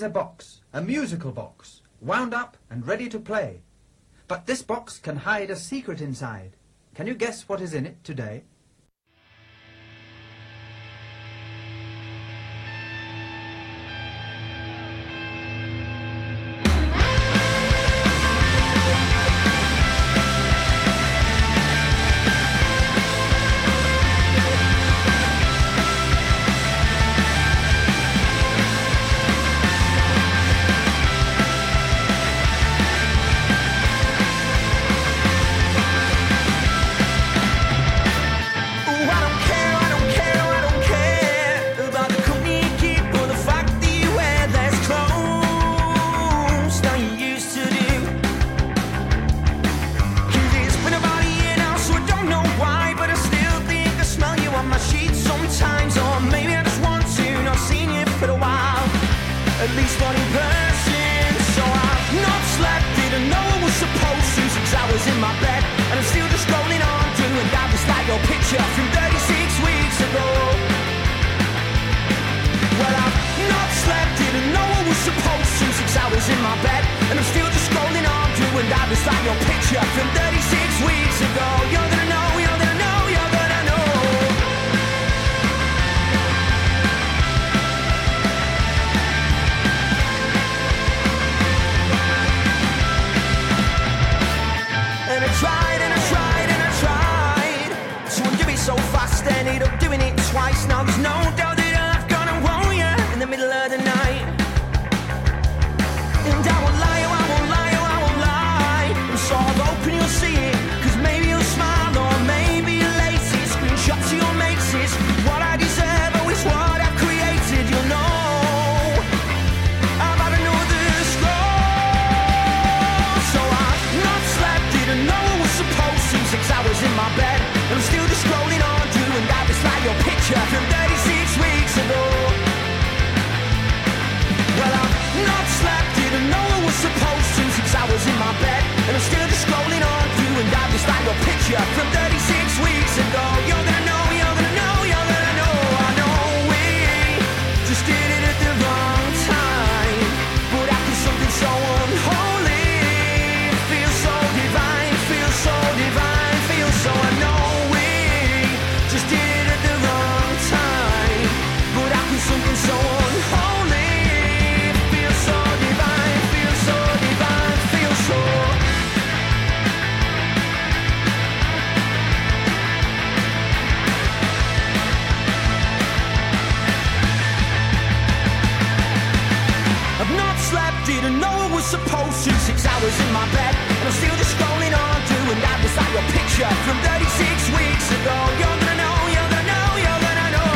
is a box, a musical box, wound up and ready to play. But this box can hide a secret inside. Can you guess what is in it today? From 36 weeks hours in my bed, and I'm still just scrolling on through. And I like your picture from 36 weeks ago. You're gonna know, you're gonna know, you're gonna know.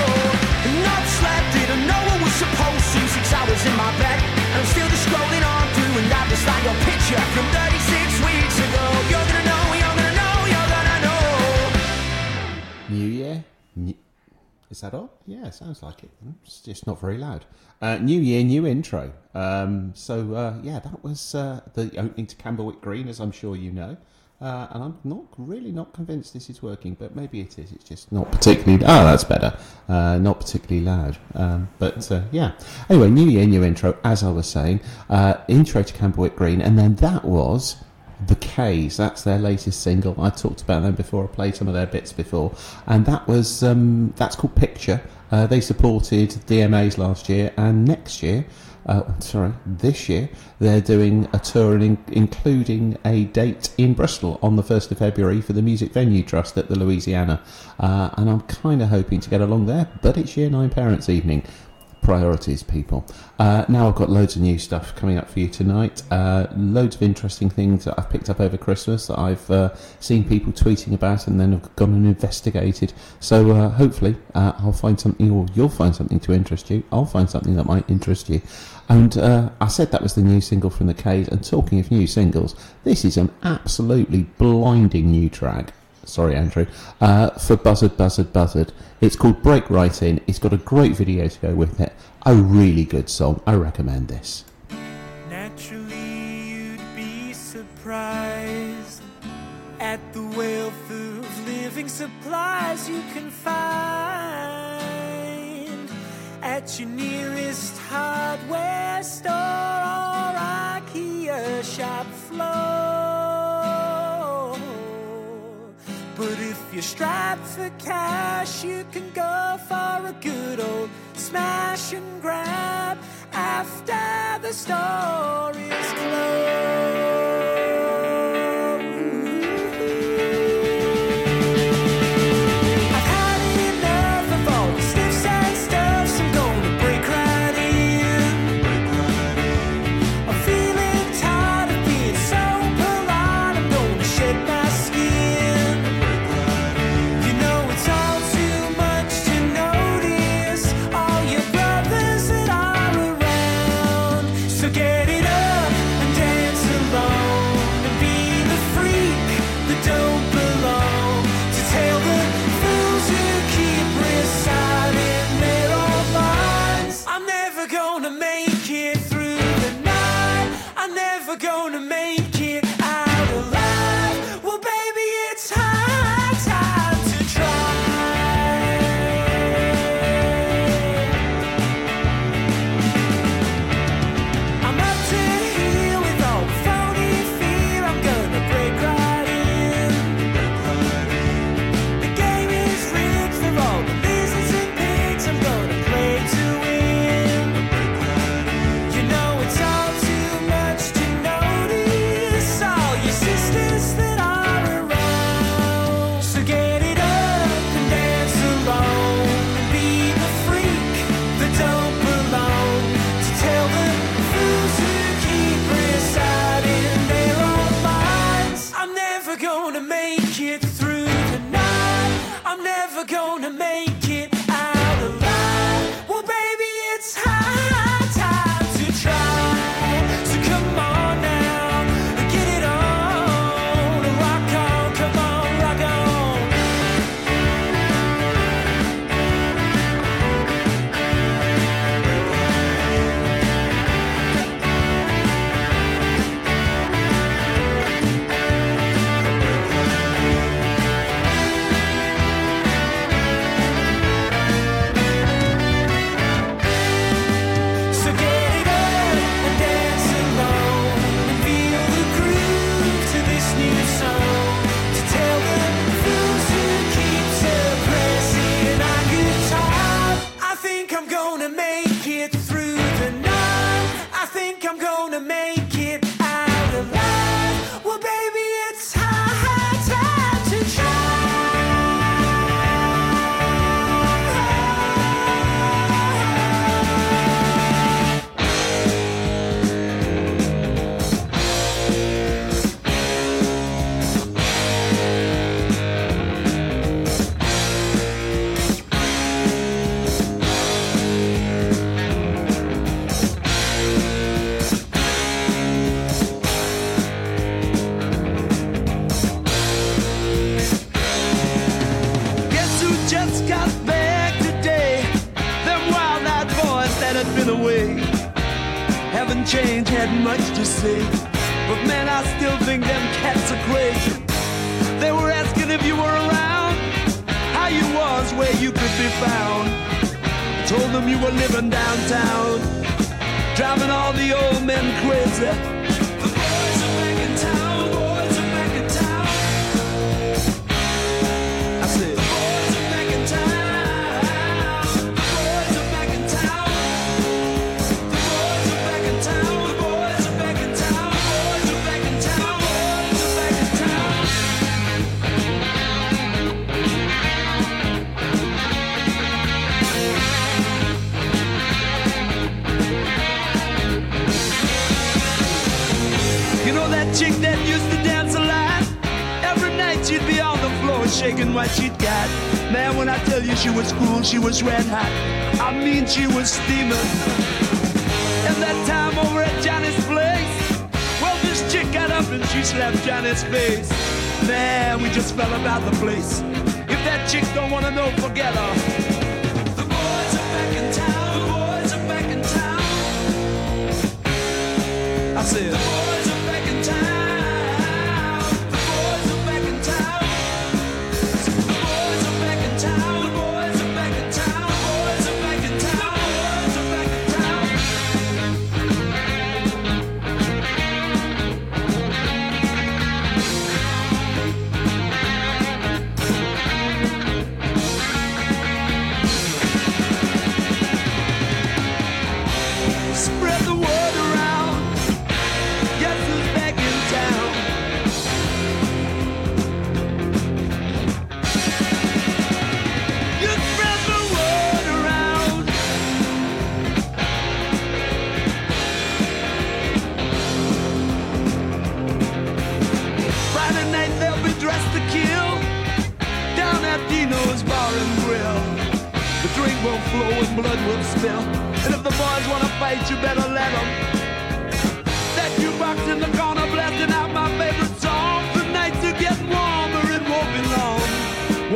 Not slept, didn't know I was supposed to. Six hours in my bed, and I'm still just scrolling on through. And I like your picture from 36 that on? Yeah, sounds like it. It's just not very loud. Uh, new Year, new intro. Um, so, uh, yeah, that was uh, the opening to Camberwick Green, as I'm sure you know. Uh, and I'm not really not convinced this is working, but maybe it is. It's just not particularly. Oh, that's better. Uh, not particularly loud. Um, but uh, yeah. Anyway, new year, new intro. As I was saying, intro to Camberwick Green, and then that was the K's. That's their latest single. I talked about them before. I played some of their bits before, and that was um, that's called Picture. Uh, they supported DMAs last year, and next year, uh, sorry, this year they're doing a tour, in, including a date in Bristol on the first of February for the Music Venue Trust at the Louisiana. Uh, and I'm kind of hoping to get along there, but it's Year Nine Parents Evening priorities, people. Uh, now I've got loads of new stuff coming up for you tonight. Uh, loads of interesting things that I've picked up over Christmas that I've uh, seen people tweeting about and then have gone and investigated. So uh, hopefully uh, I'll find something, or you'll find something to interest you. I'll find something that might interest you. And uh, I said that was the new single from the K's. And talking of new singles, this is an absolutely blinding new track sorry Andrew, uh, for Buzzard, Buzzard, Buzzard. It's called Break Right In. It's got a great video to go with it. A really good song. I recommend this. Naturally, you'd be surprised at the wealth of living supplies you can find at your nearest hardware store or IKEA shop floor. But if you're strapped for cash, you can go for a good old smash and grab after the store is closed.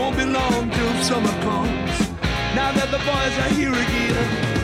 Won't be long till summer comes. Now that the boys are here again.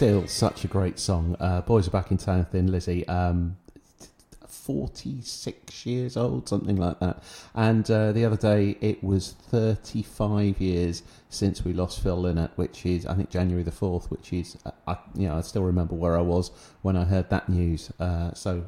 Still such a great song? Uh, Boys are back in town, Thin Lizzy. Um, 46 years old, something like that. And uh, the other day, it was 35 years since we lost Phil Lynott, which is, I think, January the 4th, which is, uh, I, you know, I still remember where I was when I heard that news. Uh, so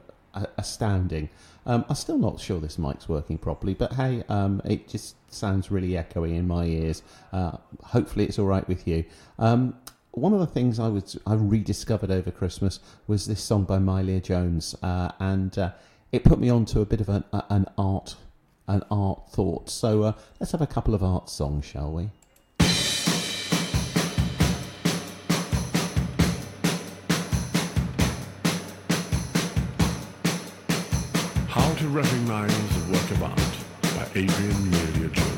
astounding. Um, I'm still not sure this mic's working properly, but hey, um, it just sounds really echoey in my ears. Uh, hopefully, it's all right with you. Um, one of the things I was I rediscovered over Christmas was this song by Mylia Jones, uh, and uh, it put me onto a bit of an, an art an art thought. So uh, let's have a couple of art songs, shall we? How to Recognize a Work of Art by Adrian Melia Jones.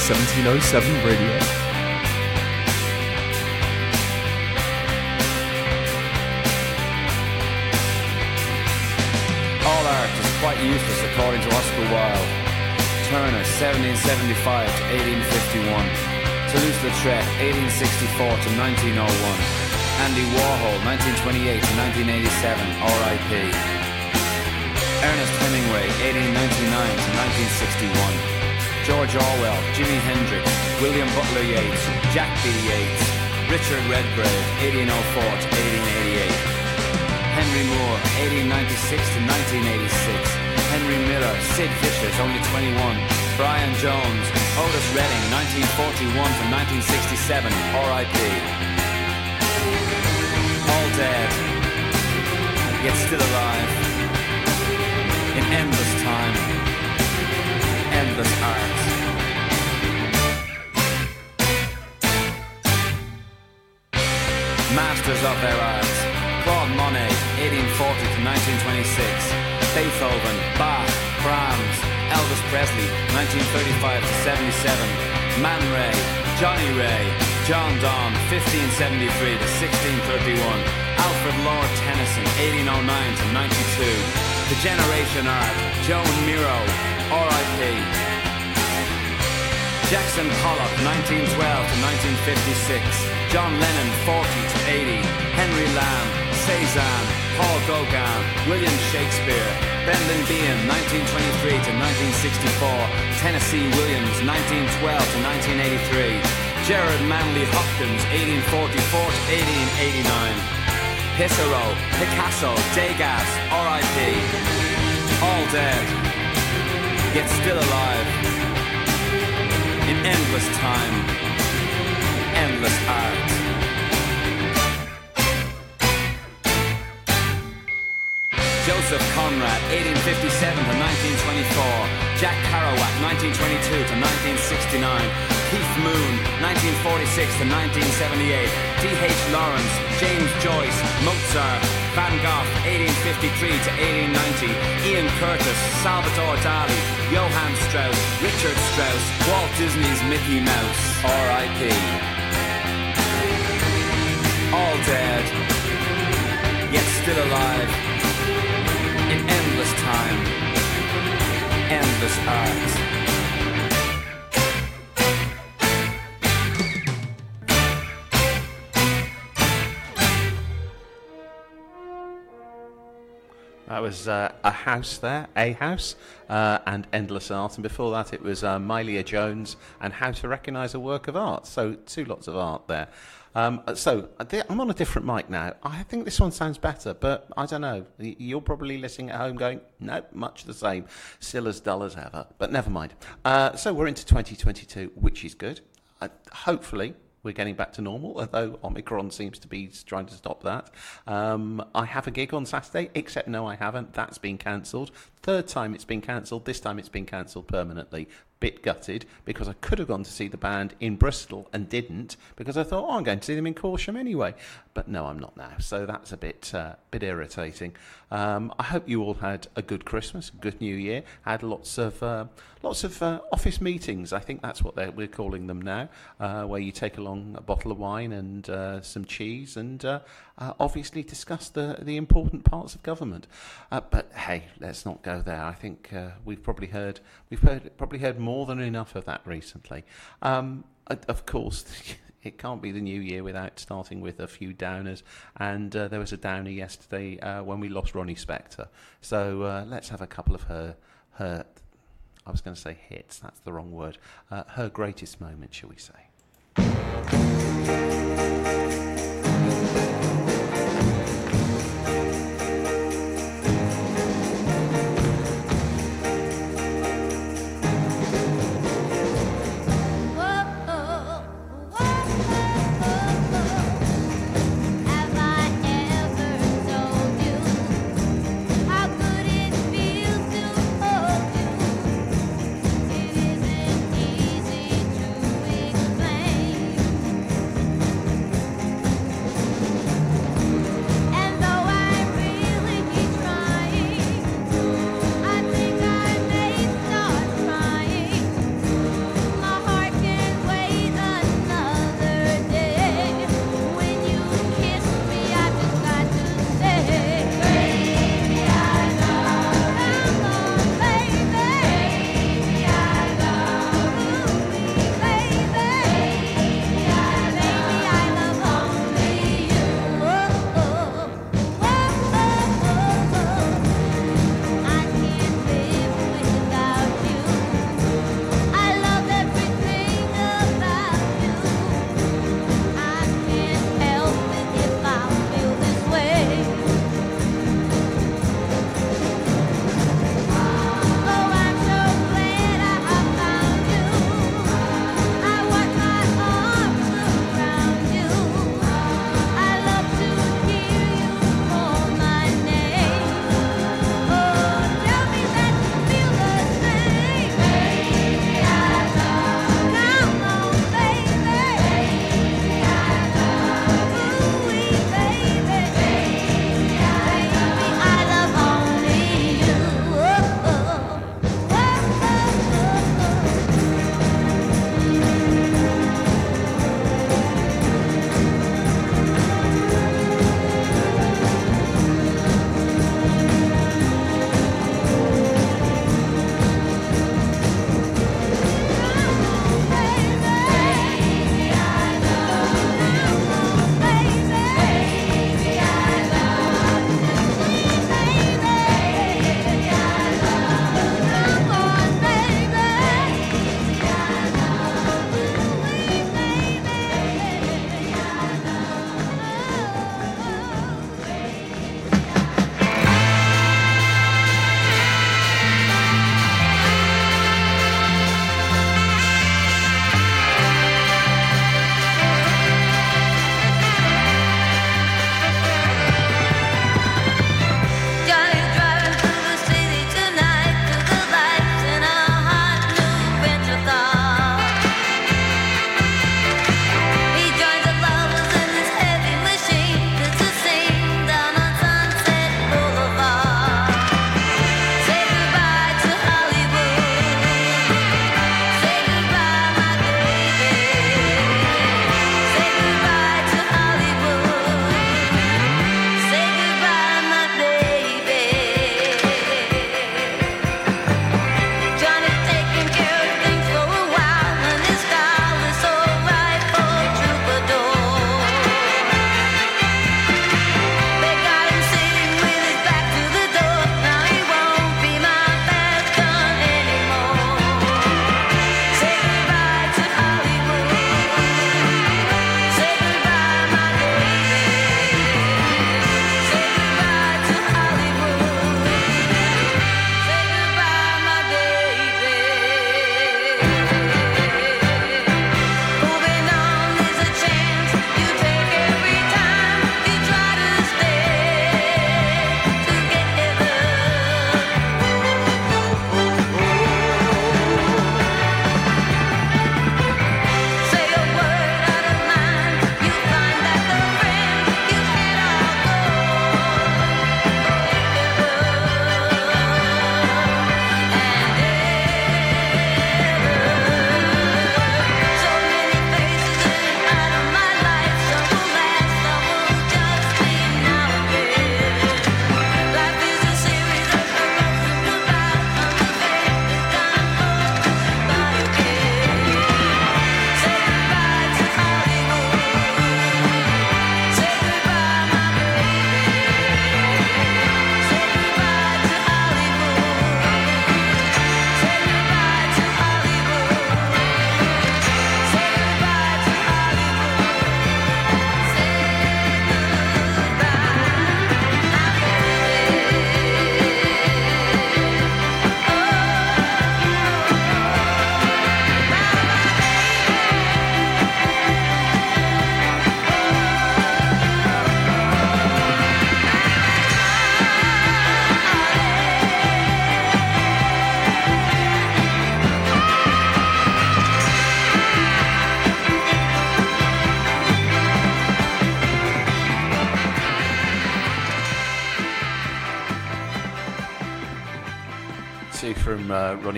1707 Radio. All art is quite useless according to Oscar Wilde. Turner, 1775 to 1851. Toulouse-Lautrec, 1864 to 1901. Andy Warhol, 1928 to 1987, R.I.P. Ernest Hemingway, 1899 to 1961. George Orwell, Jimi Hendrix, William Butler Yeats, Jack B. Yeats, Richard Redgrave, 1804 to 1888. Henry Moore, 1896 to 1986. Henry Miller, Sid Vicious, only 21. Brian Jones, Otis Redding, 1941 to 1967, R.I.P. All dead, yet still alive. In endless time, endless art. Masters of their art. Claude Monet, 1840 to 1926. Beethoven, Bach, Brahms, Elvis Presley, 1935 to 77. Man Ray, Johnnie Ray, John Donne, 1573 to 1631. Alfred Lord Tennyson, 1809 to 92. The Generation Art, Joan Miro, R.I.P. Jackson Pollock, 1912 to 1956. John Lennon, 40 to 80. Henry Lamb, Cezanne, Paul Gauguin, William Shakespeare. Brendan Behan, 1923 to 1964. Tennessee Williams, 1912 to 1983. Gerard Manley Hopkins, 1844 to 1889. Pissarro, Picasso, Degas, R.I.P. All dead, yet still alive in endless time, endless art. Joseph Conrad, 1857 to 1924. Jack Kerouac, 1922 to 1969. Keith Moon, 1946 to 1978. D.H. Lawrence, James Joyce, Mozart, Van Gogh, 1853 to 1890. Ian Curtis, Salvatore Dali, Johann Strauss, Richard Strauss, Walt Disney's Mickey Mouse, R.I.P. All dead, yet still alive in endless time, endless art. That was uh, a house there, a house, uh, and endless art. And before that, it was uh, Jones and how to recognise a work of art. So two lots of art there. Um, so I'm on a different mic now. I think this one sounds better, but I don't know. You're probably listening at home going, no, much the same, still as dull as ever. But never mind. Uh, so we're into 2022, which is good. Uh, hopefully, we're getting back to normal, although Omicron seems to be trying to stop that. Um, I have a gig on Saturday, except no, I haven't. That's been cancelled. Third time it's been cancelled. This time it's been cancelled permanently. Bit gutted because I could have gone to see the band in Bristol and didn't because I thought, oh, I'm going to see them in Corsham anyway. But no, I'm not now. So that's a bit uh, bit irritating. Um, I hope you all had a good Christmas, good New Year. Had lots of uh, lots of uh, office meetings. I think that's what we're calling them now, uh, where you take along a bottle of wine and uh, some cheese and uh, uh, obviously discuss the the important parts of government. Uh, but hey, let's not go there. I think uh, we've probably heard we've heard, probably heard more than enough of that recently. Um, of course. It can't be the new year without starting with a few downers, and uh, there was a downer yesterday uh, when we lost Ronnie Spector. So uh, let's have a couple of her, her. I was going to say hits. That's the wrong word. Uh, her greatest moment, shall we say?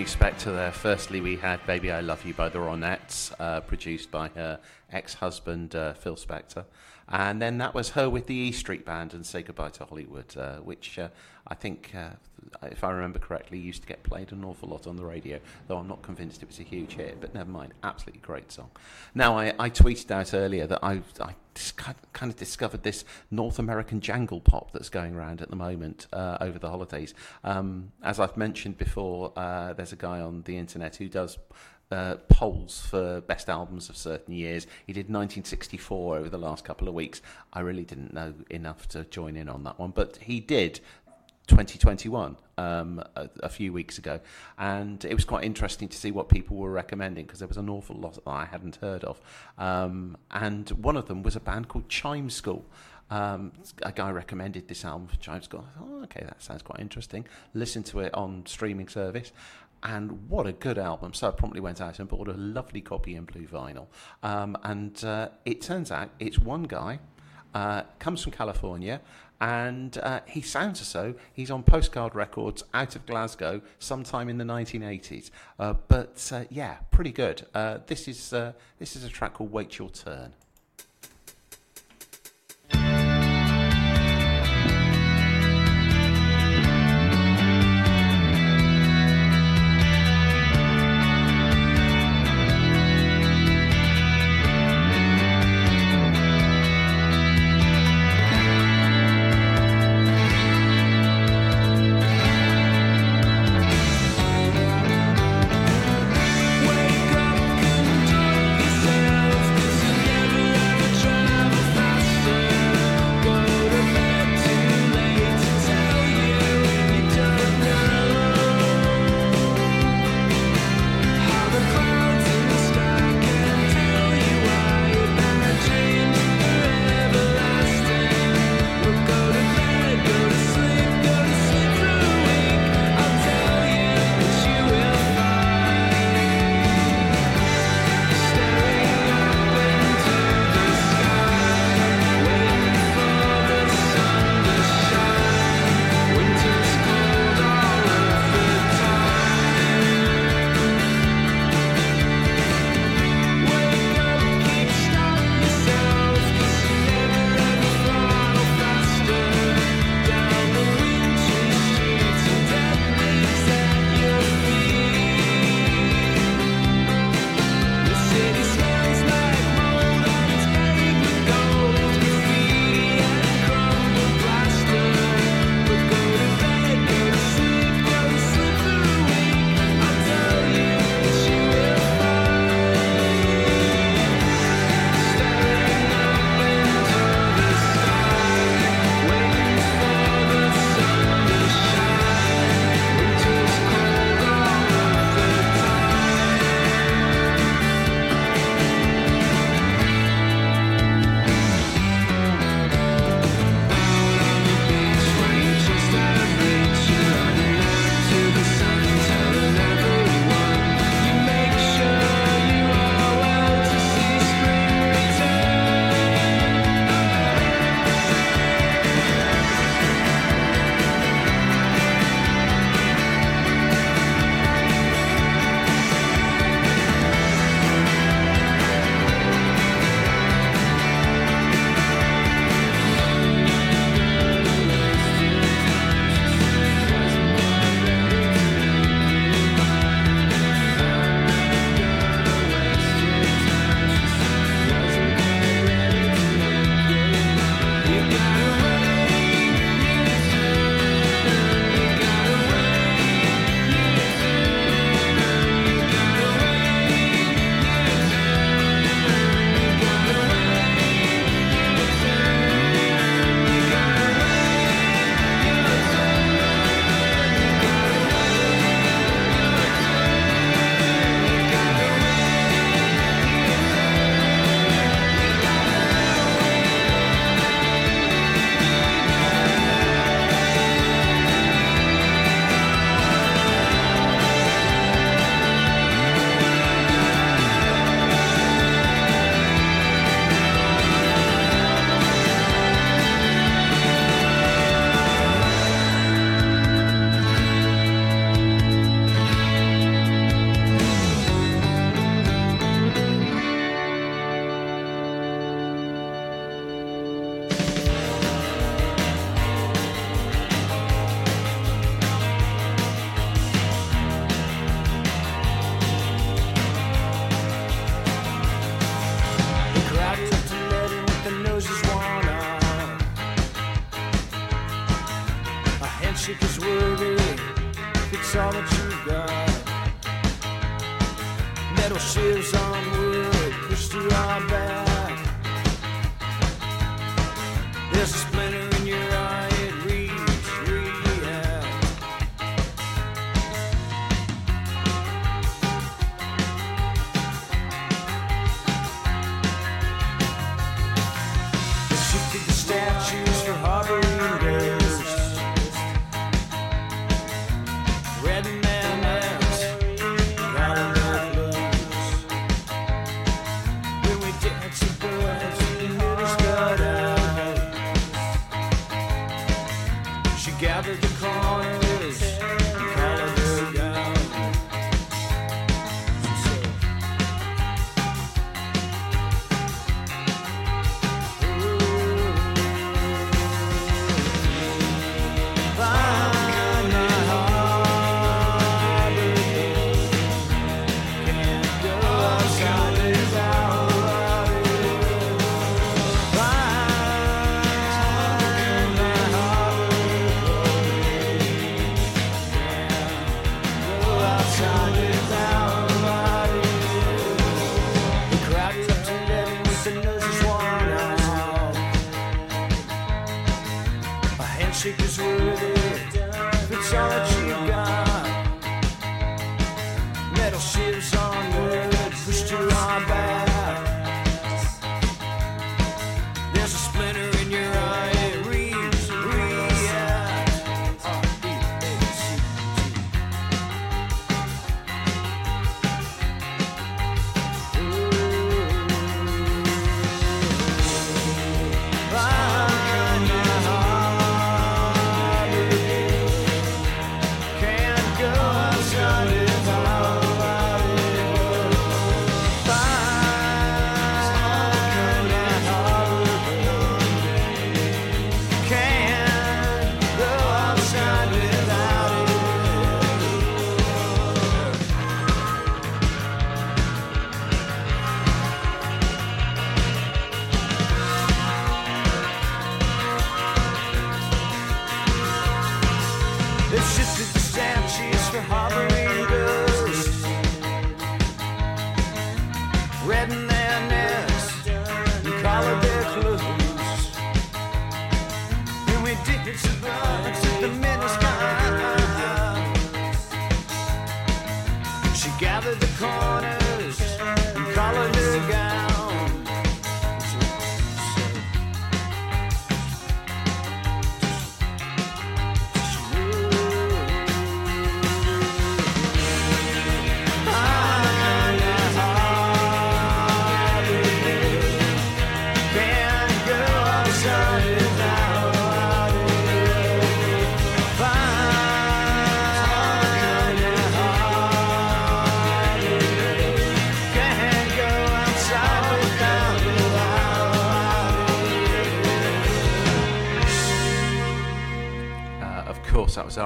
Uh, Spector there. Firstly, we had Baby I Love You by the Ronettes, uh, produced by her ex husband uh, Phil Spector. And then that was her with the E Street Band and Say Goodbye to Hollywood, uh, which uh, I think, uh, if I remember correctly, used to get played an awful lot on the radio, though I'm not convinced it was a huge hit, but never mind. Absolutely great song. Now, I, I tweeted out earlier that I, I kind of discovered this North American jangle pop that's going around at the moment uh, over the holidays. Um, as I've mentioned before, uh, there's a guy on the internet who does uh, polls for best albums of certain years. He did 1964 over the last couple of weeks. I really didn't know enough to join in on that one, but he did 2021 um, a, a few weeks ago, and it was quite interesting to see what people were recommending because there was an awful lot that I hadn't heard of. Um, and one of them was a band called Chime School. Um, a guy recommended this album for Chime School. Thought, oh, okay, that sounds quite interesting. Listen to it on streaming service. And what a good album! So I promptly went out and bought a lovely copy in blue vinyl. Um, and uh, it turns out it's one guy uh, comes from California, and uh, he sounds as though he's on postcard records out of Glasgow sometime in the 1980s. Uh, but uh, yeah, pretty good. Uh, this is uh, this is a track called "Wait Your Turn."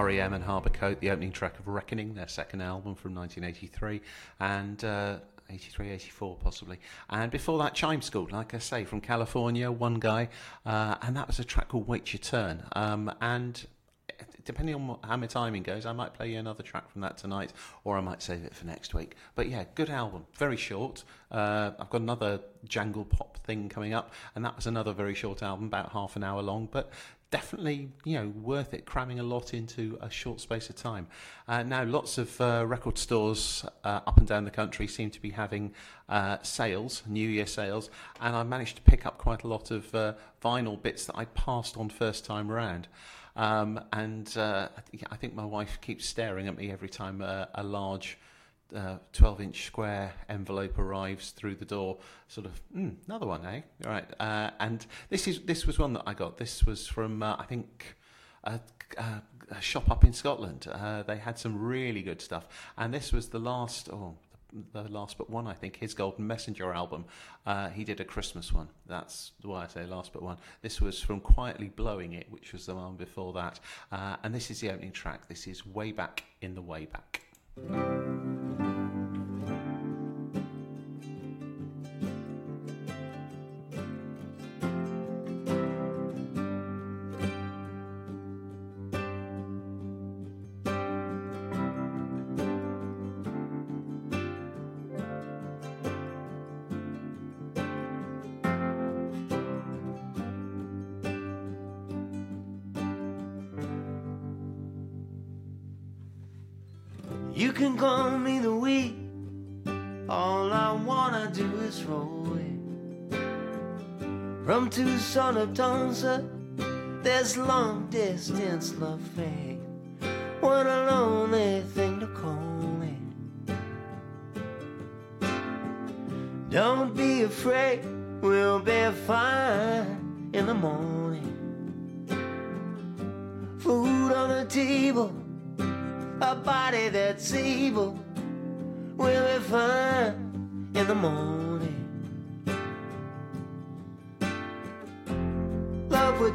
REM and Harborcoat, the opening track of Reckoning, their second album from 1983, and uh, 83, 84 possibly. And before that, Chime School, like I say, from California, one guy, uh, and that was a track called Wait Your Turn. Um, and depending on how my timing goes, I might play you another track from that tonight, or I might save it for next week. But yeah, good album, very short. Uh, I've got another jangle pop thing coming up, and that was another very short album, about half an hour long, but definitely you know worth it cramming a lot into a short space of time. Uh, now lots of uh, record stores uh, up and down the country seem to be having uh, sales new year sales and i managed to pick up quite a lot of uh, vinyl bits that i passed on first time round. Um, and uh, I, think, my wife keeps staring at me every time a large uh, 12 inch square envelope arrives through the door sort of mm, another one eh all right uh, and this is this was one that i got this was from uh, i think a, a, a shop up in scotland uh, they had some really good stuff and this was the last oh the last but one, I think, Hiss Golden Messenger album. Uh, he did a Christmas one. That's why I say last but one. This was from Quietly Blowing It, which was the one before that. Uh, and this is the opening track. This is Way Back in the Way Back.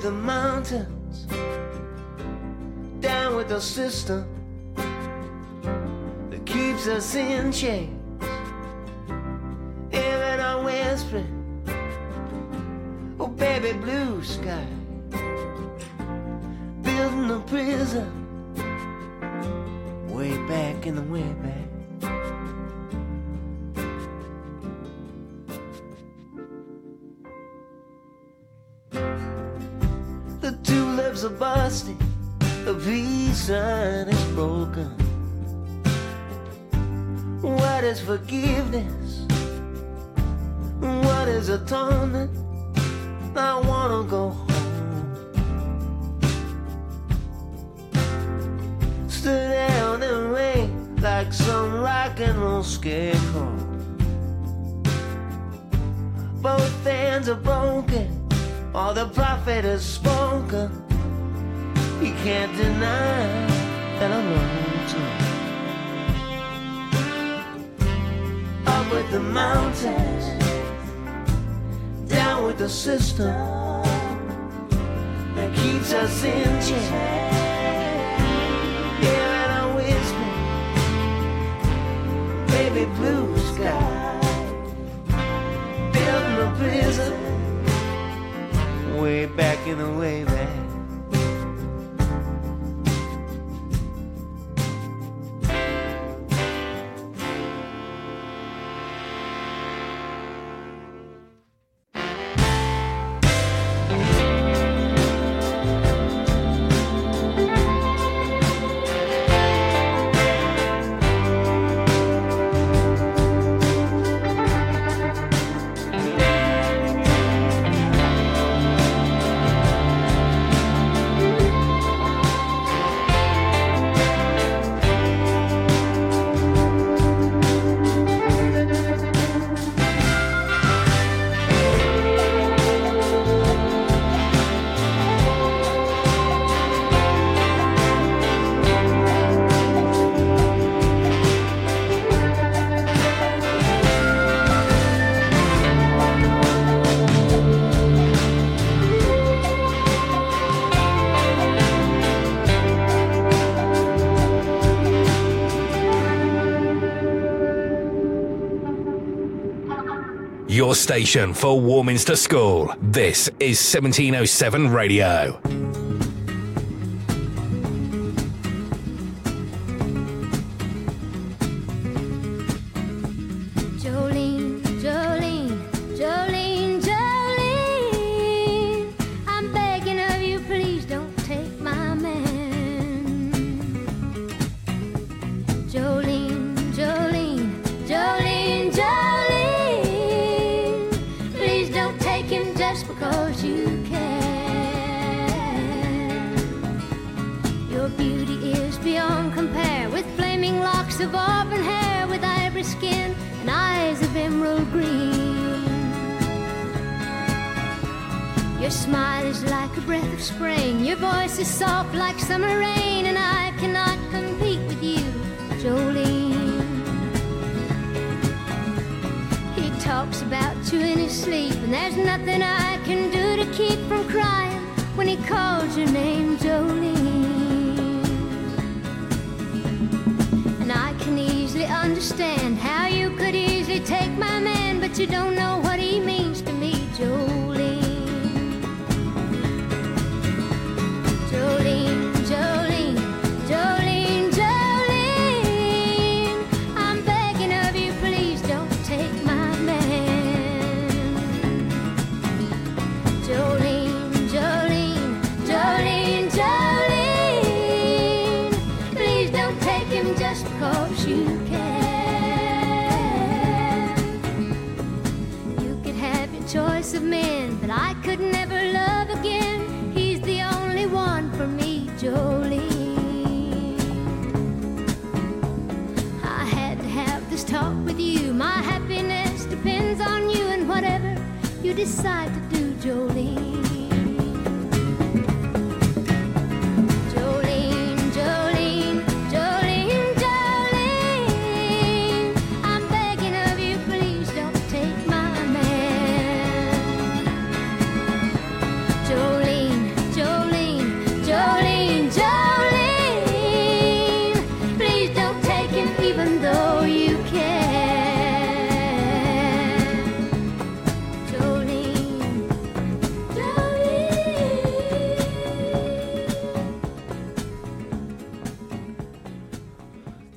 With the mountains, down with the system that keeps us in chains. Even our whispering, oh baby, blue sky, building a prison way back in the way back. Sign is broken. What is forgiveness? What is atonement? I wanna go home. Stood down in rain like some rock and roll scarecrow. Both hands are broken. All the prophet has spoken. He can't deny that I'm lonesome. Up with the mountains, down with the system that keeps us in check. Baby blue sky, building a prison way back in the way back. Station for Warminster School. This is 1707 Radio. talk with you. My happiness depends on you and whatever you decide to do, Jolene.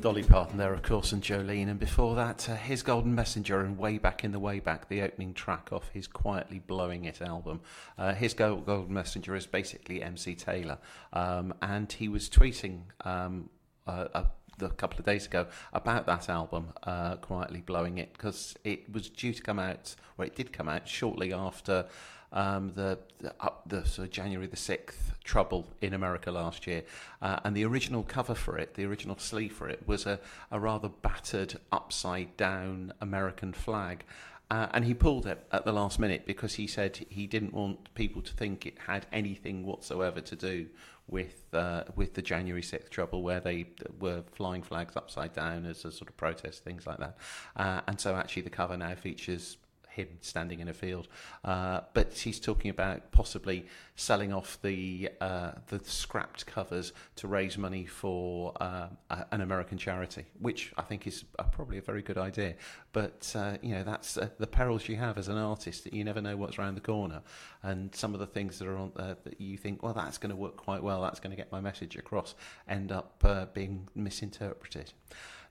Dolly Parton there, of course, and Jolene. And before that, uh, Hiss Golden Messenger and Way Back in the Way Back, the opening track off his Quietly Blowing It album. Uh, Hiss Go- Golden Messenger is basically MC Taylor. Um, and he was tweeting um, uh, a, a couple of days ago about that album, uh, Quietly Blowing It, because it was due to come out, or it did come out shortly after um, the the, up the sort of January the sixth trouble in America last year, uh, and the original cover for it, the original sleeve for it, was a, a rather battered upside down American flag. Uh, and he pulled it at the last minute because he said he didn't want people to think it had anything whatsoever to do with uh, with the January sixth trouble, where they were flying flags upside down as a sort of protest, things like that. Uh, and so actually, the cover now features him standing in a field, uh, but he's talking about possibly selling off the uh, the scrapped covers to raise money for uh, a- an American charity, which I think is uh, probably a very good idea. But uh, you know that's uh, the perils you have as an artist that you never know what's around the corner, and some of the things that are on that you think, well, that's going to work quite well, that's going to get my message across, end up uh, being misinterpreted.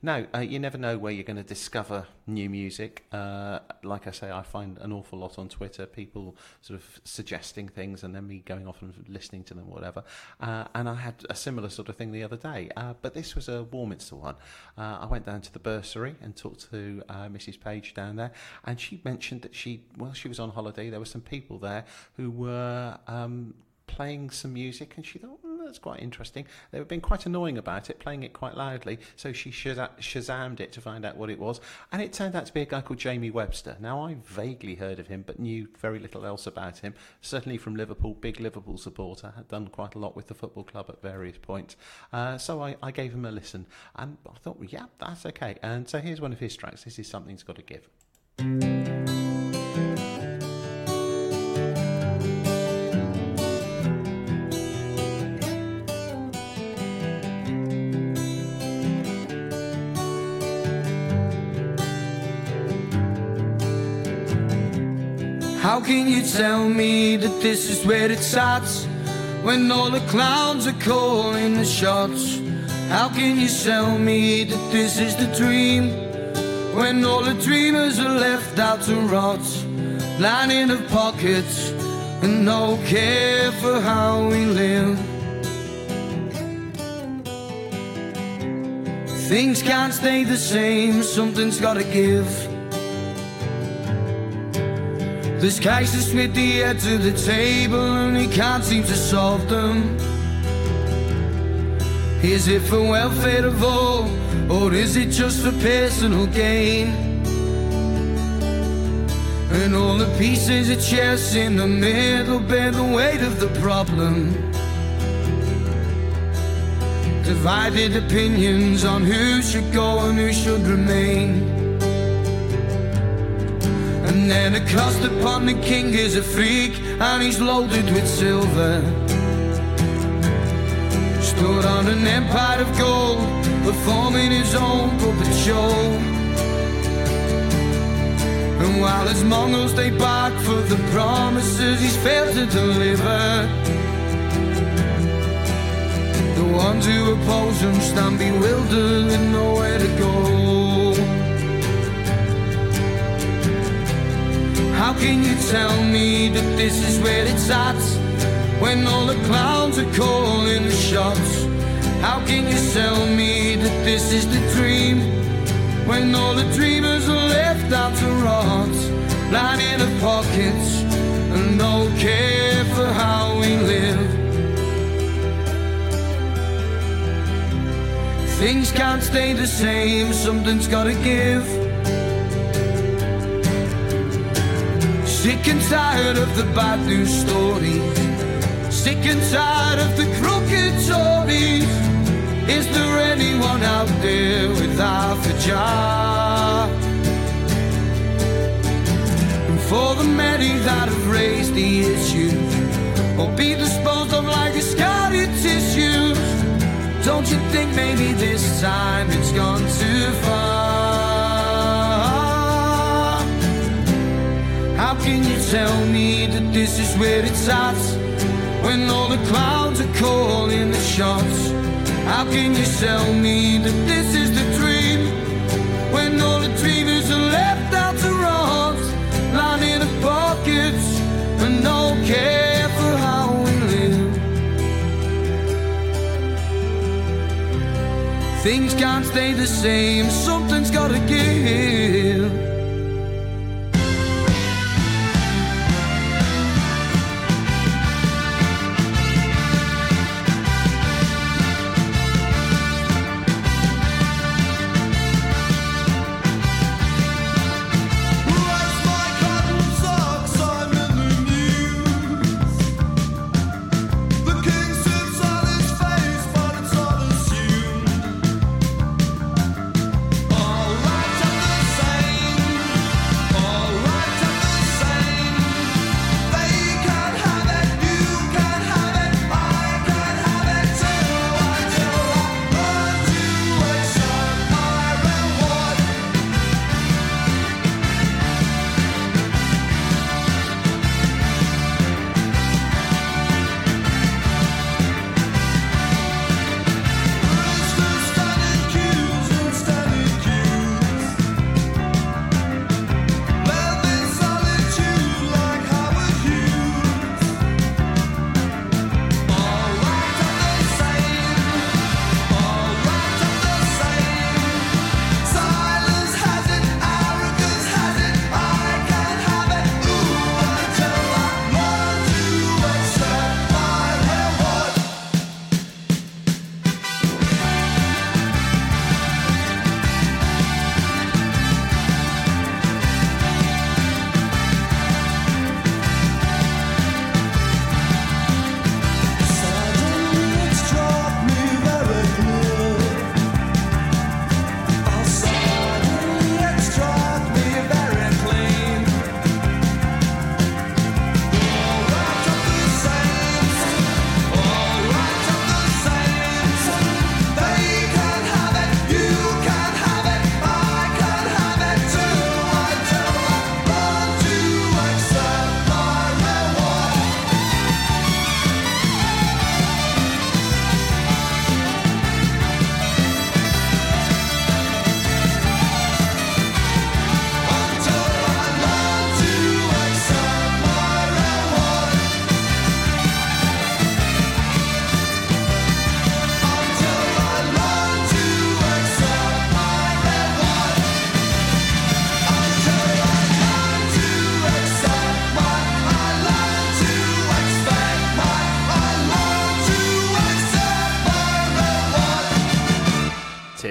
No, uh, you never know where you're going to discover new music. Uh, like I say, I find an awful lot on Twitter, people sort of suggesting things and then me going off and listening to them, whatever. Uh, and I had a similar sort of thing the other day, uh, but this was a Warminster one. Uh, I went down to the bursary and talked to uh, Mrs. Page down there, and she mentioned that she, well, she was on holiday. There were some people there who were. Um, playing some music and she thought mm, that's quite interesting. They were being quite annoying about it playing it quite loudly so she Shaza- shazammed it to find out what it was. And it turned out to be a guy called Jamie Webster. Now I vaguely heard of him but knew very little else about him certainly from Liverpool big Liverpool supporter had done quite a lot with the football club at various points. Uh, so I, I gave him a listen and I thought yeah that's okay. And so here's one of his tracks. This is something's got to give How can you tell me that this is where it starts? When all the clowns are calling the shots. How can you tell me that this is the dream? When all the dreamers are left out to rot. Lining of pockets and no care for how we live. Things can't stay the same, something's gotta give. This guy's just with the heads of the table and he can't seem to solve them. Is it for welfare of all, or is it just for personal gain? And all the pieces of chess in the middle bear the weight of the problem. Divided opinions on who should go and who should remain. And then across upon the king is a freak, and he's loaded with silver. Stood on an empire of gold, performing his own puppet show. And while his Mongols they bark for the promises he's failed to deliver, the ones who oppose him stand bewildered and nowhere to go. How can you tell me that this is where it's at? When all the clowns are calling the shots. How can you tell me that this is the dream? When all the dreamers are left out to rot. Lining of pockets and no care for how we live. Things can't stay the same, something's gotta give. Sick and tired of the bad news stories. Sick and tired of the crooked Tories. Is there anyone out there without a job? And for the many that have raised the issue, or be disposed of like a discarded tissues, don't you think maybe this time it's gone too far? How can you tell me that this is where it's at? When all the clouds are calling the shots. How can you tell me that this is the dream? When all the dreamers are left out to rot. Lying in the pockets and no care for how we live. Things can't stay the same, something's gotta give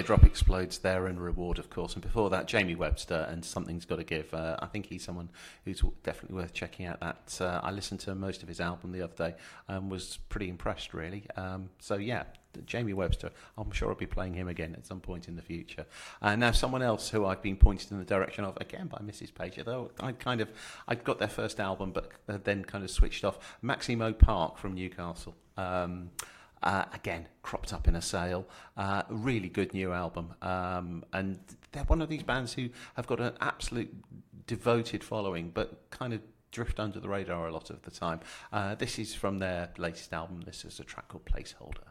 Teardrop Explodes there and Reward, of course. And before that, Jamie Webster and Something's Got to Give. Uh, I think he's someone who's definitely worth checking out. That uh, I listened to most of his album the other day and was pretty impressed, really. Um, so, yeah, Jamie Webster, I'm sure I'll be playing him again at some point in the future. And now, someone else who I've been pointed in the direction of, again by Mrs. Pager, though I kind of, I got their first album, but uh, then kind of switched off. Maximo Park from Newcastle. Um, uh, again, cropped up in a sale. Uh, really good new album. Um, and they're one of these bands who have got an absolute devoted following, but kind of drift under the radar a lot of the time. Uh, this is from their latest album. This is a track called Placeholder.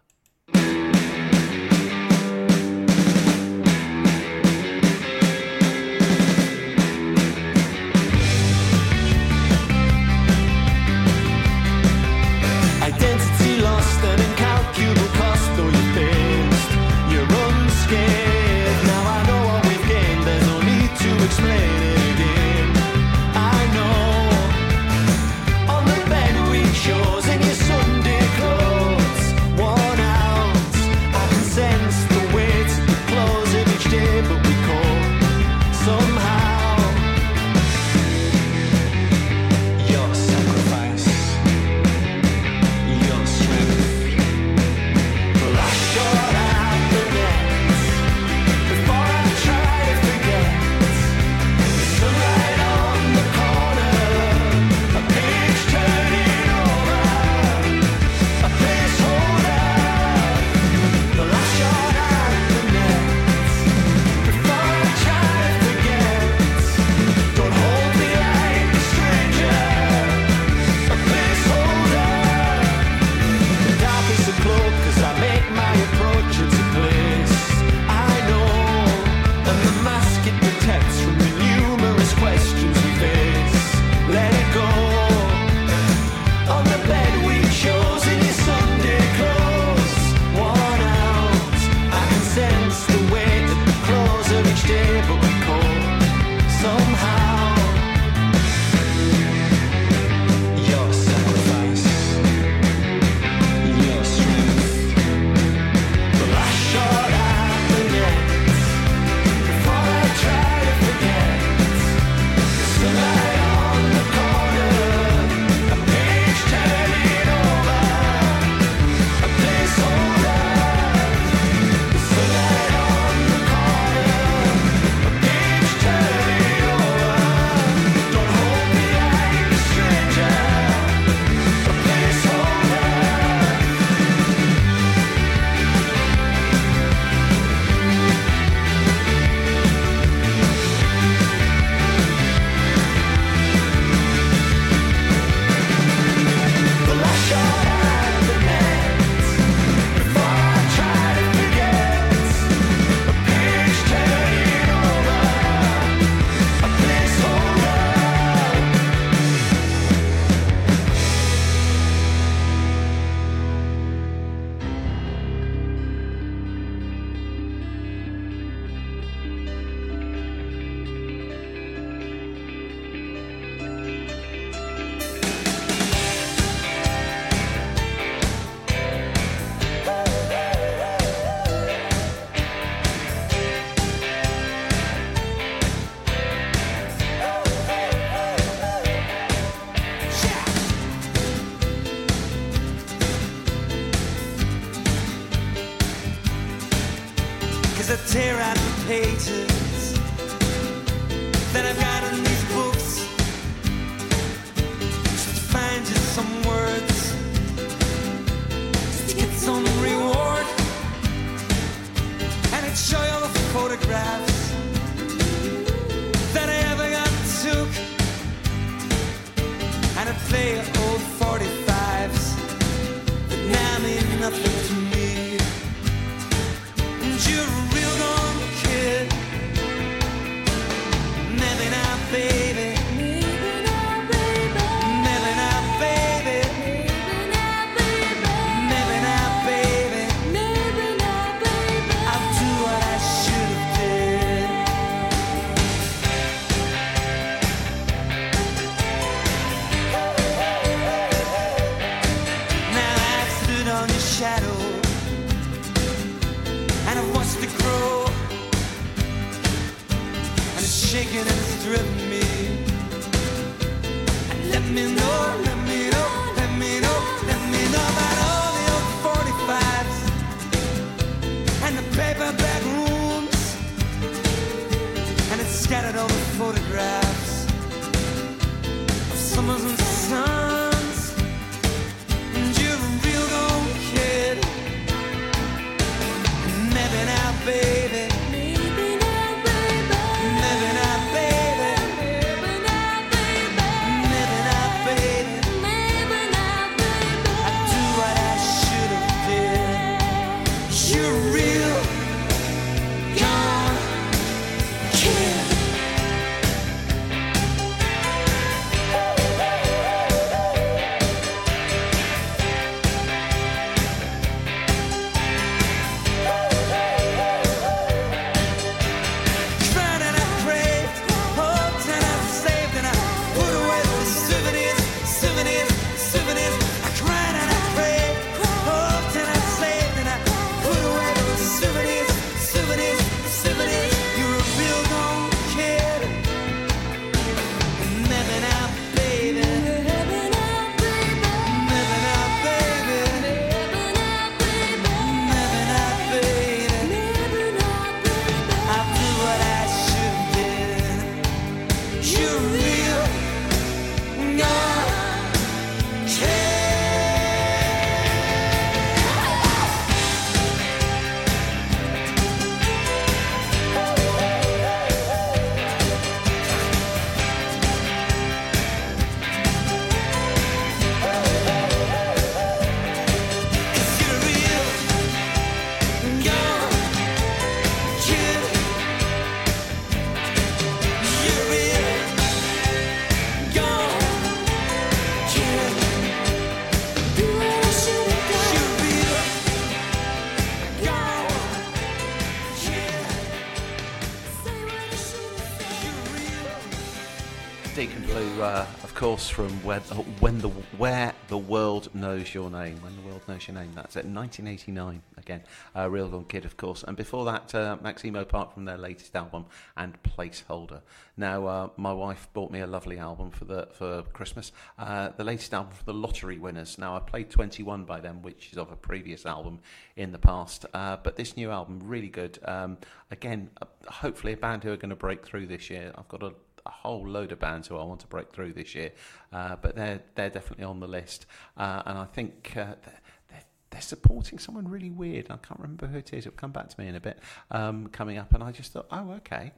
Course, from when, uh, when the Where the World Knows Your Name. When the World Knows Your Name. That's it. 1989 again. Uh, Real Gone Kid, of course. And before that, uh, Maximo Park from their latest album and Placeholder. Now, uh, my wife bought me a lovely album for the for Christmas. Uh, the latest album for the Lottery Winners. Now, I played 21 by them, which is of a previous album in the past. Uh, but this new album, really good. Um, again, hopefully a band who are going to break through this year. I've got a a whole load of bands who I want to break through this year, uh, but they're they're definitely on the list, uh, and I think uh, they're, they're, they're supporting someone really weird. I can't remember who it is. It'll come back to me in a bit. Um, coming up, and I just thought, oh, okay.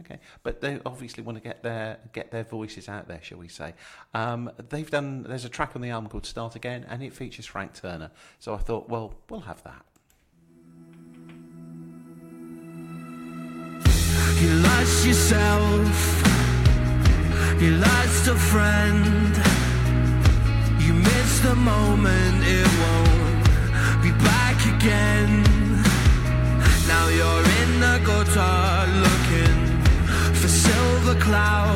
Okay, but they obviously want to get their get their voices out there, shall we say? Um, they've done. There's a track on the album called "Start Again," and it features Frank Turner. So I thought, well, we'll have that. You lost yourself. You lost a friend. You missed the moment. It won't be back again. Now you're in the gutter looking for silver clouds,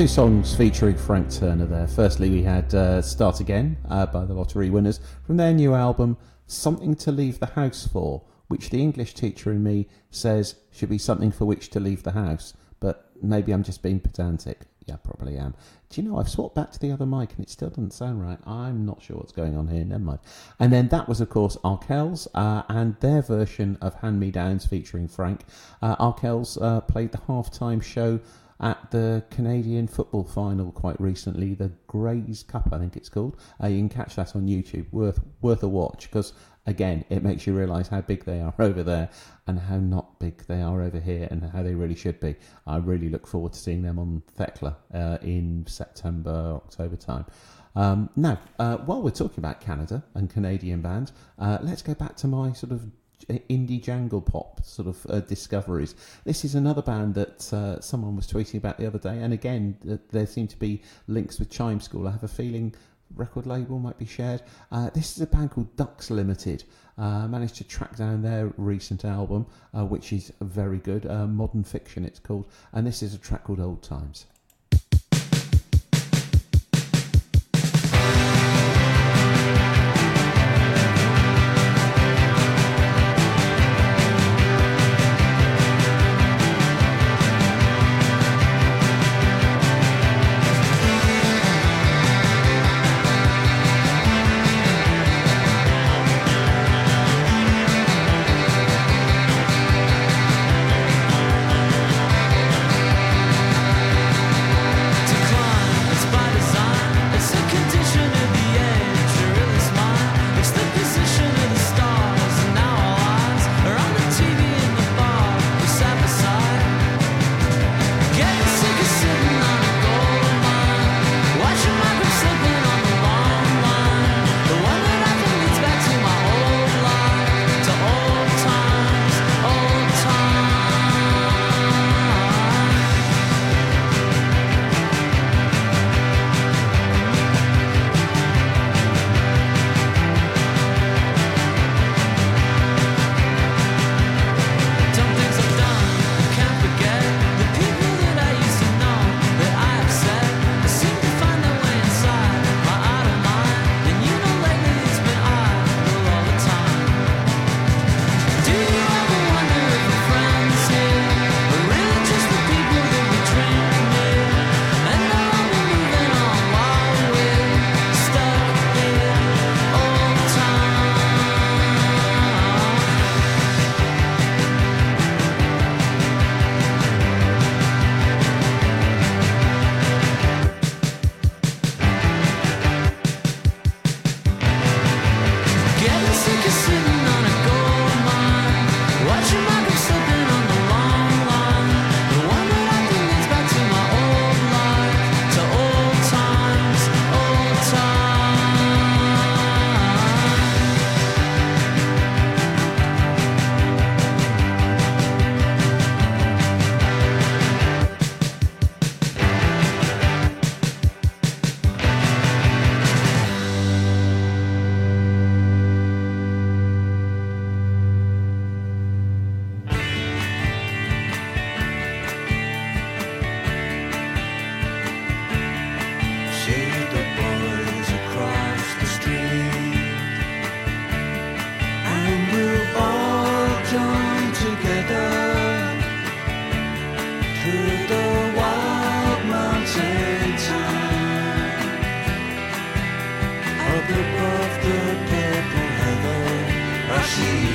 Two songs featuring Frank Turner there. Firstly, we had uh, Start Again uh, by the Lottery Winners from their new album, Something to Leave the House For, which the English teacher in me says should be something for which to leave the house. But maybe I'm just being pedantic. Yeah, probably am. Do you know, I've swapped back to the other mic and it still doesn't sound right. I'm not sure what's going on here. Never mind. And then that was, of course, Arkells uh, and their version of Hand Me Downs featuring Frank. Uh, Arkells uh, played the halftime show at the Canadian football final quite recently, the Greys Cup, I think it's called. Uh, you can catch that on YouTube. Worth worth a watch because again, it makes you realise how big they are over there and how not big they are over here, and how they really should be. I really look forward to seeing them on Thekla uh, in September, October time. Um, now, uh, while we're talking about Canada and Canadian bands, uh, let's go back to my sort of indie jangle pop sort of uh, discoveries. This is another band that uh, someone was tweeting about the other day, and again, th- there seem to be links with Chime School. I have a feeling record label might be shared. Uh, this is a band called Ducks Limited. Uh, managed to track down their recent album, uh, which is very good. Uh, Modern Fiction, it's called, and this is a track called Old Times. she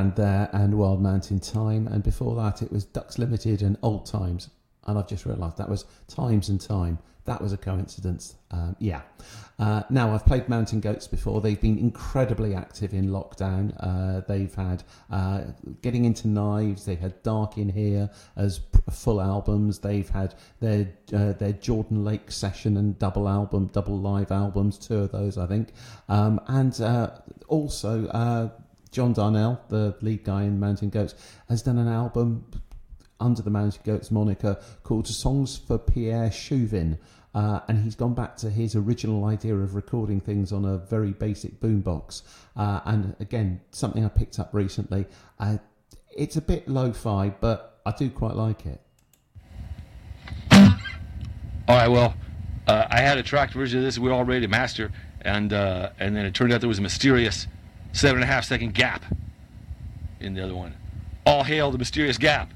Band there, and Wild Mountain Time, and before that it was Ducks Limited and Old Times. And I've just realised that was Times and Time. That was a coincidence. Um, yeah. Uh, now I've played Mountain Goats before. They've been incredibly active in lockdown. Uh, they've had uh, getting into Knives. They had Dark in Here as full albums. They've had their uh, their Jordan Lake session and double album, double live albums. Two of those, I think. Um, and uh, also uh, John Darnielle, the lead guy in Mountain Goats, has done an album under the Mountain Goats moniker called Songs for Pierre Chuvin. Uh, and he's gone back to his original idea of recording things on a very basic boombox. Uh, and again, something I picked up recently. Uh, it's a bit lo fi, but I do quite like it. All right, well, uh, I had a tracked version of this we were all ready to master, and uh, and then it turned out there was a mysterious seven and a half second gap in the other one. All hail the mysterious gap.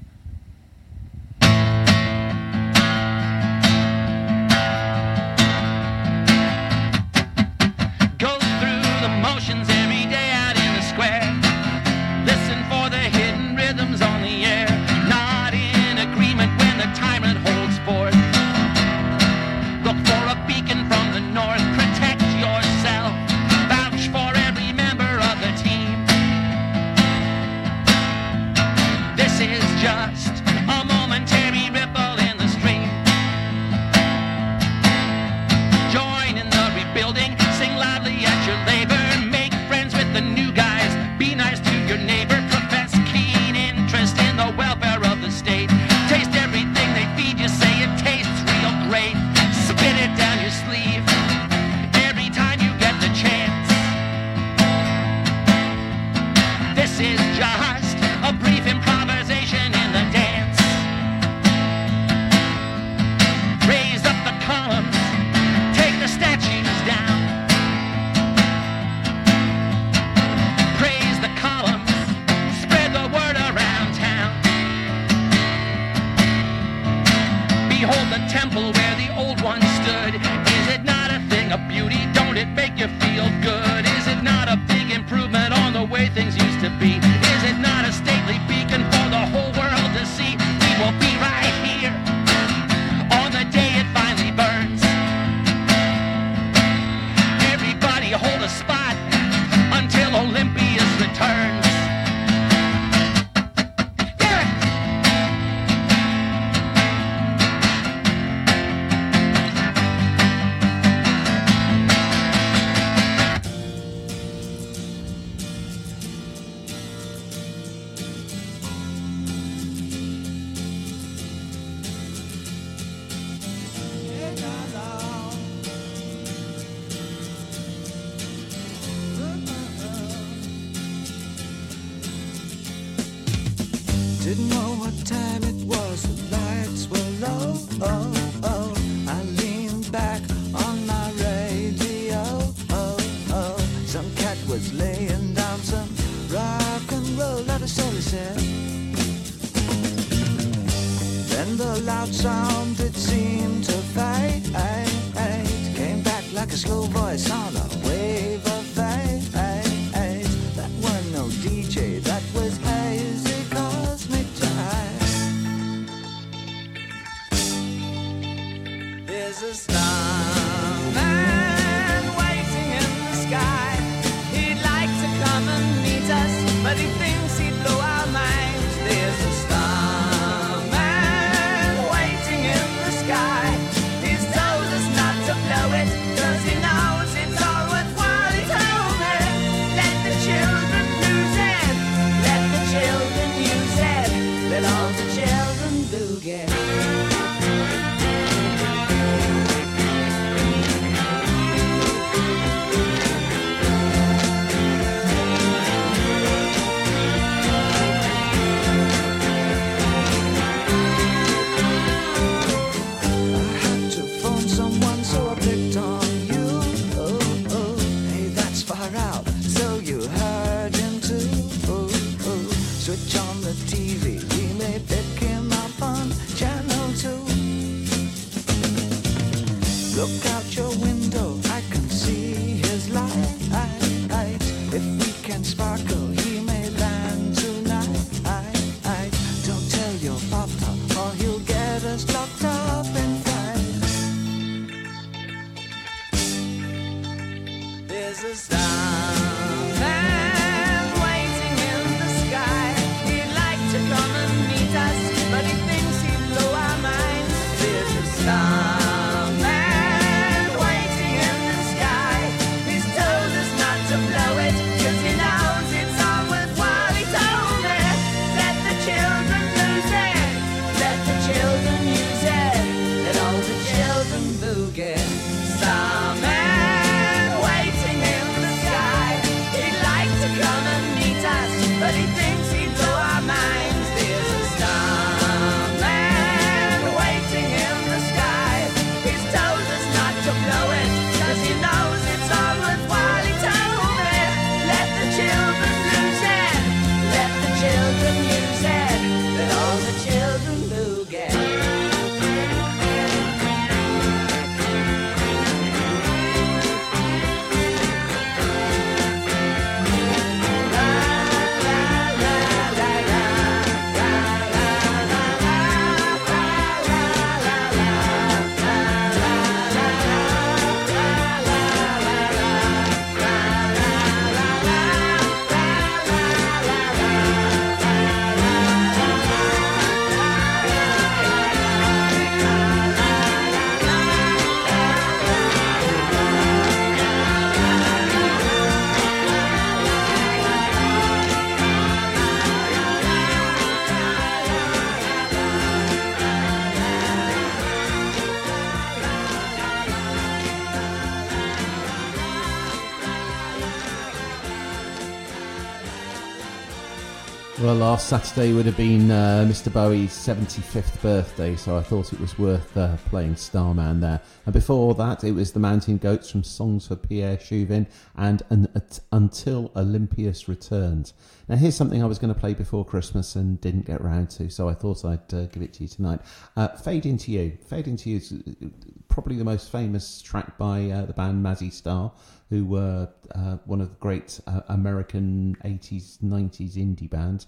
Well, last Saturday would have been uh, Mr. Bowie's 75th birthday, so I thought it was worth uh, playing Starman there. And before that, it was the Mountain Goats from Songs for Pierre Chuvin and an, at, Until Olympius Returns. Now, here's something I was going to play before Christmas and didn't get round to, so I thought I'd uh, give it to you tonight. Uh, Fade Into You. Fade Into You is uh, probably the most famous track by uh, the band Mazzy Star, who were uh, one of the great uh, American 80s, 90s indie bands.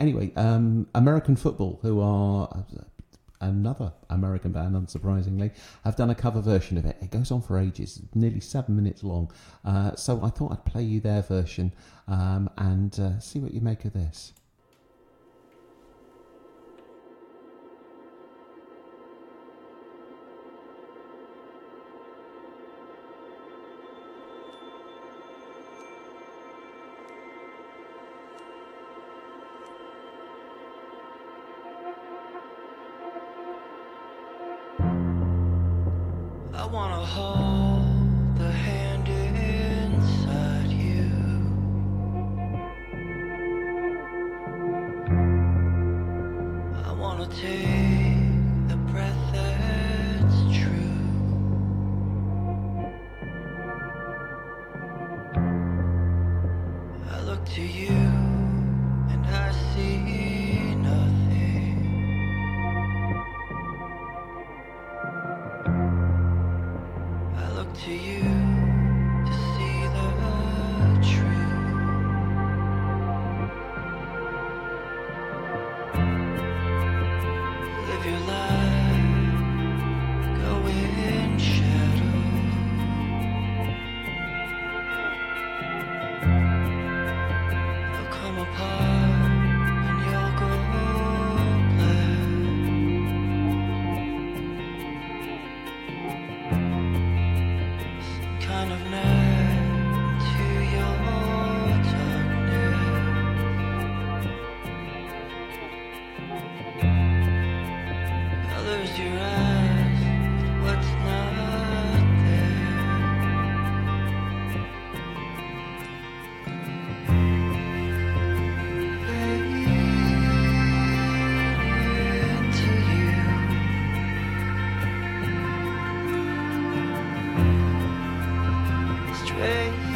Anyway, um, American Football, who are another American band, unsurprisingly, have done a cover version of it. It goes on for ages, nearly seven minutes long. Uh, so I thought I'd play you their version um, and uh, see what you make of this. 嘿。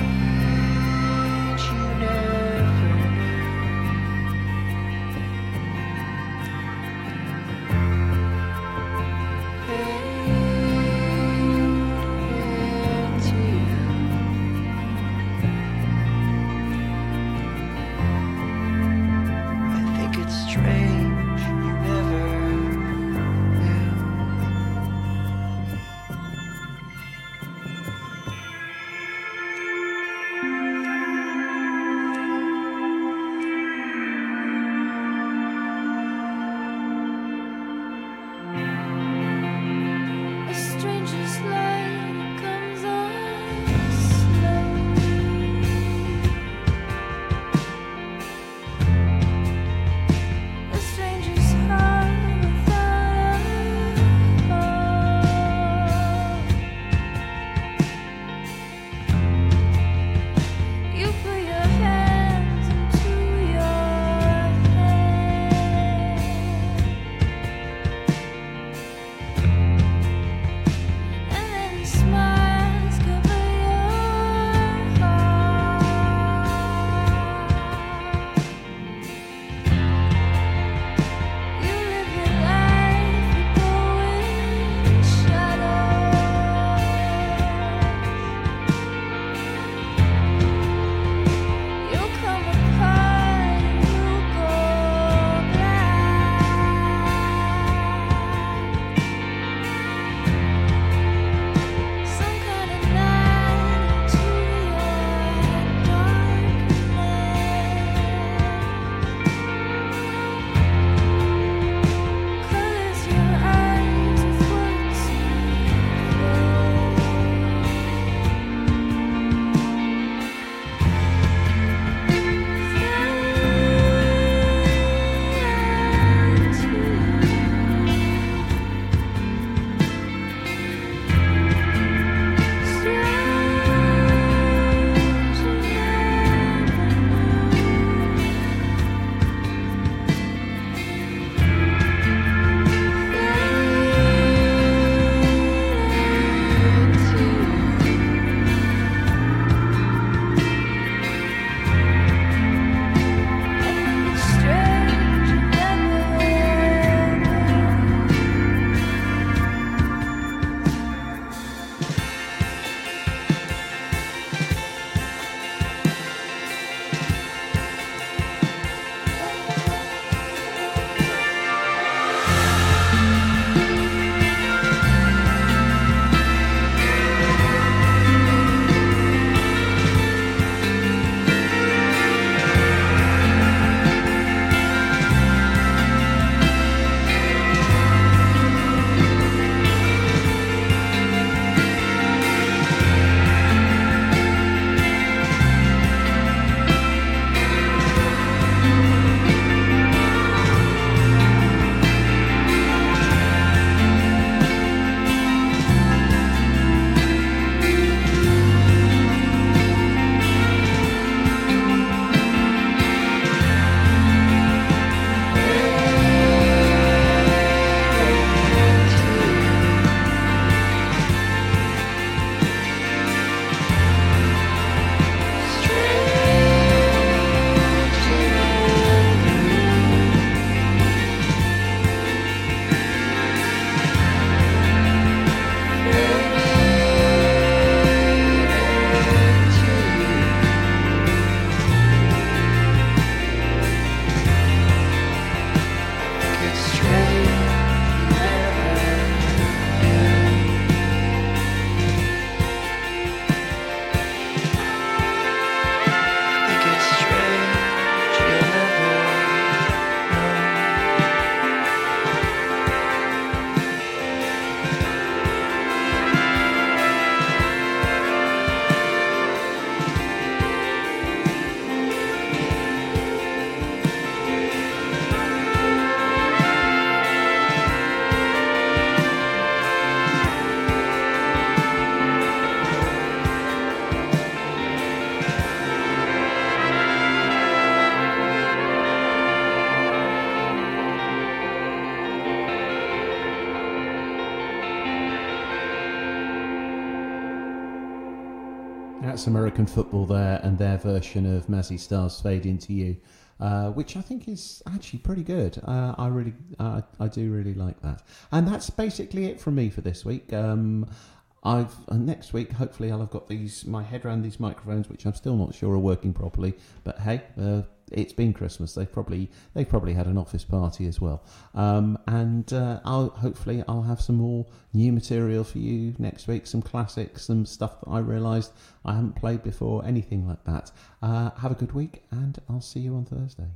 That's American football there and their version of Mazzy Star's Fade Into You, uh, which I think is actually pretty good. Uh, I really, uh, I do really like that. And that's basically it from me for this week. Um, I've next week. Hopefully, I'll have got these my head around these microphones, which I'm still not sure are working properly. But hey, uh, it's been Christmas. They've probably they've probably had an office party as well. Um, and uh, I'll hopefully I'll have some more new material for you next week. Some classics, some stuff that I realised I haven't played before, anything like that. Uh, have a good week, and I'll see you on Thursday.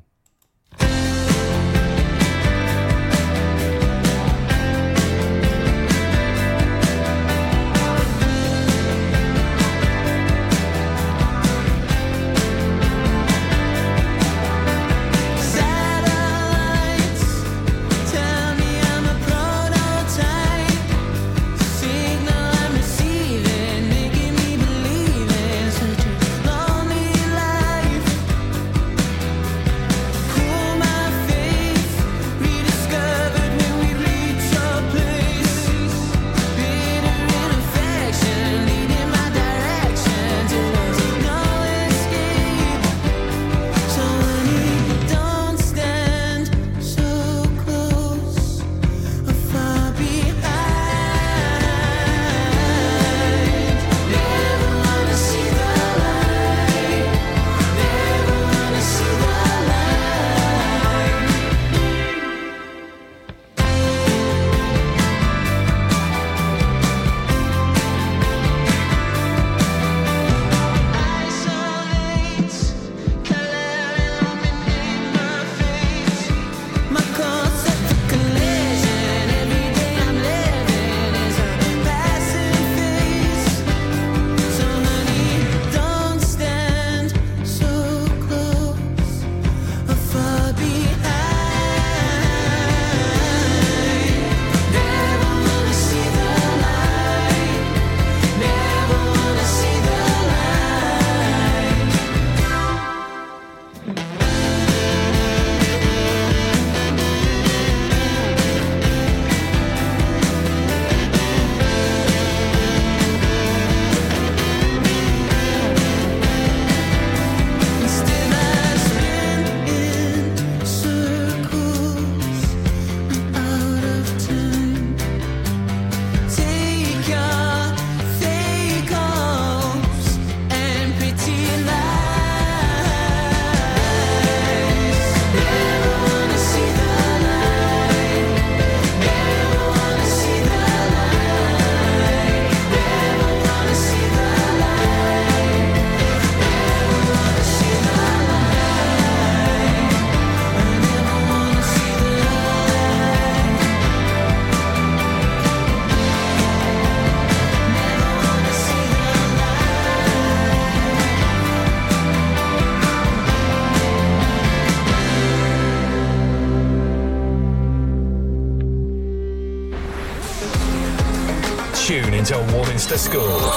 Warminster School.